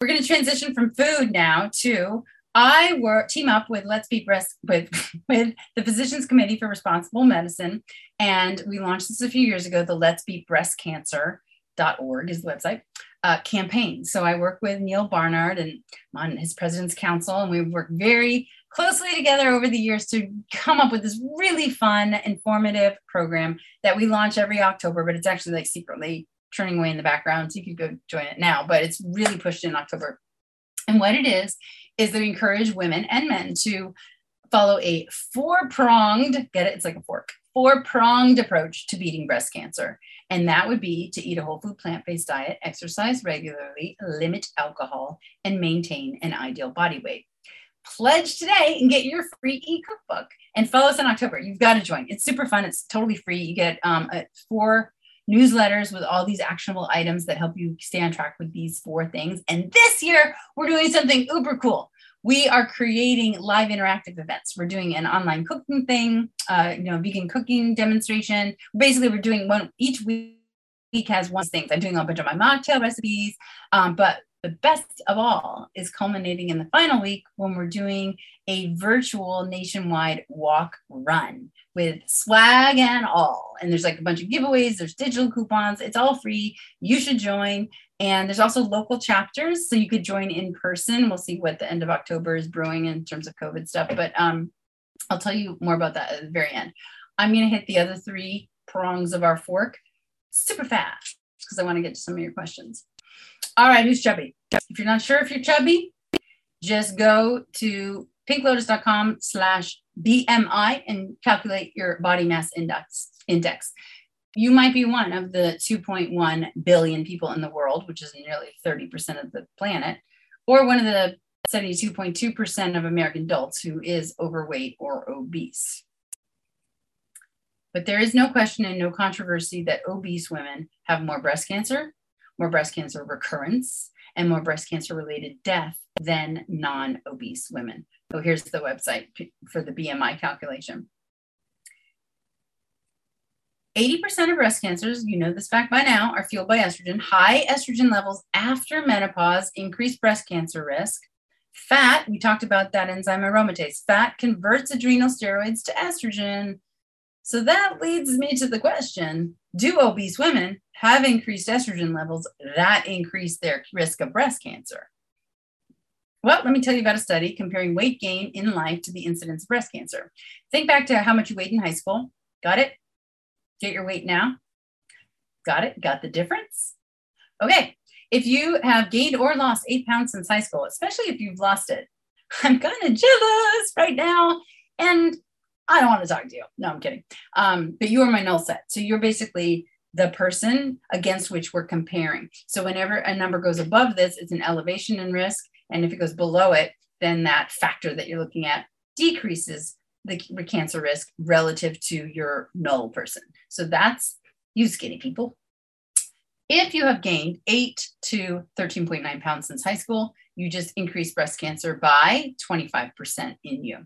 we're going to transition from food now to I work team up with Let's Beat Breast with with the Physicians Committee for Responsible Medicine, and we launched this a few years ago. The Let's Beat Breast Cancer.org is the website uh, campaign. So I work with Neal Barnard and I'm on his president's council, and we've worked very closely together over the years to come up with this really fun, informative program that we launch every October. But it's actually like secretly churning away in the background, so you could go join it now. But it's really pushed in October. And what it is is we encourage women and men to follow a four pronged, get it? It's like a fork, four pronged approach to beating breast cancer. And that would be to eat a whole food plant based diet, exercise regularly, limit alcohol, and maintain an ideal body weight. Pledge today and get your free e cookbook and follow us in October. You've got to join. It's super fun. It's totally free. You get um, a four newsletters with all these actionable items that help you stay on track with these four things. And this year, we're doing something uber cool. We are creating live interactive events. We're doing an online cooking thing, uh, you know, vegan cooking demonstration. Basically, we're doing one each week. Week has one thing. I'm doing a bunch of my mocktail recipes, um, but the best of all is culminating in the final week when we're doing a virtual nationwide walk run with swag and all. And there's like a bunch of giveaways, there's digital coupons, it's all free. You should join. And there's also local chapters. So you could join in person. We'll see what the end of October is brewing in terms of COVID stuff. But um, I'll tell you more about that at the very end. I'm going to hit the other three prongs of our fork super fast because I want to get to some of your questions. All right, who's chubby? If you're not sure if you're chubby, just go to pinklotus.com slash BMI and calculate your body mass index. index. You might be one of the 2.1 billion people in the world, which is nearly 30% of the planet, or one of the 72.2% of American adults who is overweight or obese. But there is no question and no controversy that obese women have more breast cancer, more breast cancer recurrence, and more breast cancer related death than non obese women. So here's the website for the BMI calculation. 80% of breast cancers, you know this fact by now, are fueled by estrogen. High estrogen levels after menopause increase breast cancer risk. Fat, we talked about that enzyme aromatase. Fat converts adrenal steroids to estrogen. So that leads me to the question Do obese women have increased estrogen levels that increase their risk of breast cancer? Well, let me tell you about a study comparing weight gain in life to the incidence of breast cancer. Think back to how much you weighed in high school. Got it? Get your weight now. Got it? Got the difference? Okay. If you have gained or lost eight pounds since high school, especially if you've lost it, I'm kind of jealous right now. And I don't want to talk to you. No, I'm kidding. Um, but you are my null set. So you're basically the person against which we're comparing. So whenever a number goes above this, it's an elevation in risk. And if it goes below it, then that factor that you're looking at decreases the cancer risk relative to your null person. So that's you skinny people. If you have gained 8 to 13.9 pounds since high school, you just increase breast cancer by 25% in you.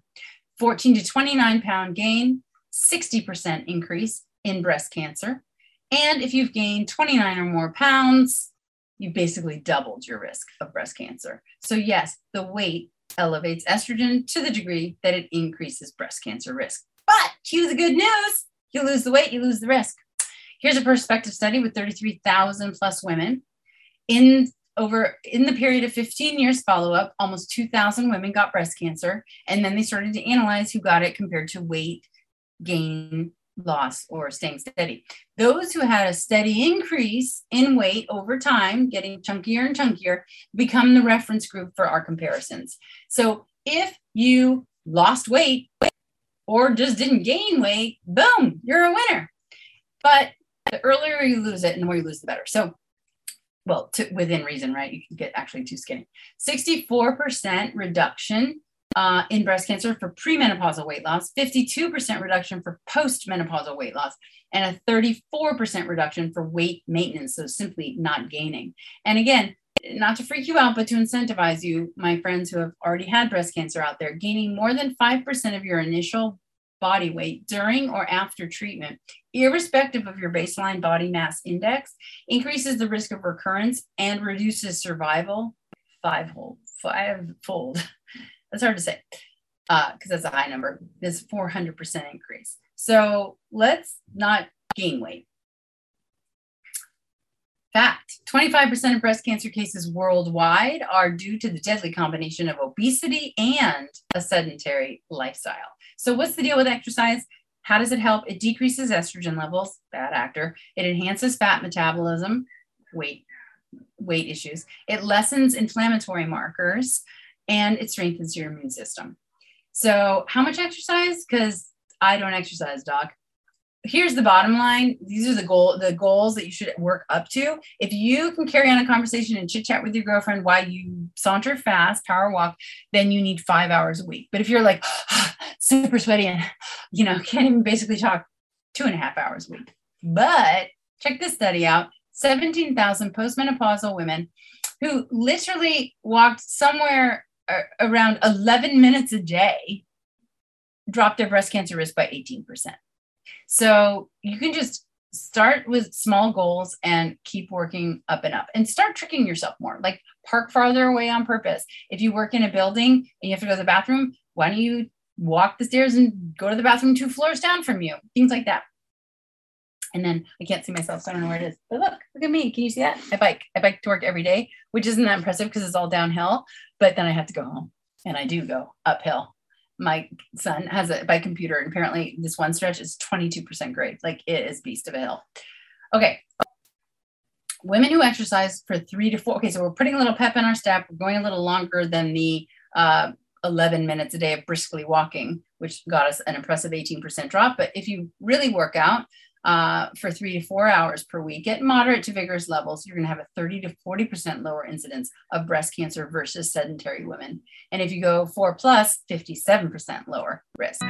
14 to 29 pound gain, 60% increase in breast cancer. And if you've gained 29 or more pounds, you basically doubled your risk of breast cancer. So, yes, the weight elevates estrogen to the degree that it increases breast cancer risk. But cue the good news you lose the weight, you lose the risk. Here's a prospective study with 33,000 plus women. In over in the period of 15 years follow up, almost 2,000 women got breast cancer, and then they started to analyze who got it compared to weight gain loss or staying steady. Those who had a steady increase in weight over time, getting chunkier and chunkier, become the reference group for our comparisons. So if you lost weight or just didn't gain weight, boom, you're a winner. But the earlier you lose it and the more you lose, the better. So well, to, within reason, right? You can get actually too skinny. 64% reduction uh, in breast cancer for premenopausal weight loss, 52% reduction for postmenopausal weight loss, and a 34% reduction for weight maintenance, so simply not gaining. And again, not to freak you out, but to incentivize you, my friends who have already had breast cancer out there, gaining more than 5% of your initial body weight during or after treatment, irrespective of your baseline body mass index, increases the risk of recurrence and reduces survival five-fold, five-fold. That's hard to say because uh, that's a high number. This 400% increase. So let's not gain weight. Fact 25% of breast cancer cases worldwide are due to the deadly combination of obesity and a sedentary lifestyle. So, what's the deal with exercise? How does it help? It decreases estrogen levels, bad actor. It enhances fat metabolism, weight, weight issues. It lessens inflammatory markers and it strengthens your immune system. So, how much exercise? Because I don't exercise, doc here's the bottom line. These are the goal the goals that you should work up to. If you can carry on a conversation and chit chat with your girlfriend while you saunter fast power walk then you need five hours a week. But if you're like super sweaty and you know can't even basically talk two and a half hours a week. But check this study out. 17000 postmenopausal women who literally walked somewhere uh, around 11 minutes a day dropped their breast cancer risk by 18% so you can just start with small goals and keep working up and up and start tricking yourself more. Like park farther away on purpose. If you work in a building and you have to go to the bathroom, why don't you walk the stairs and go to the bathroom two floors down from you? Things like that. And then I can't see myself, so I don't know where it is. But look, look at me. Can you see that? I bike. I bike to work every day, which isn't that impressive because it's all downhill. But then I have to go home and I do go uphill my son has it by computer and apparently this one stretch is 22% grade like it is beast of a hill. Okay. Women who exercise for three to four okay so we're putting a little pep in our step we're going a little longer than the uh, 11 minutes a day of briskly walking which got us an impressive 18% drop but if you really work out uh, for three to four hours per week at moderate to vigorous levels, you're going to have a 30 to 40% lower incidence of breast cancer versus sedentary women. And if you go four plus, 57% lower risk.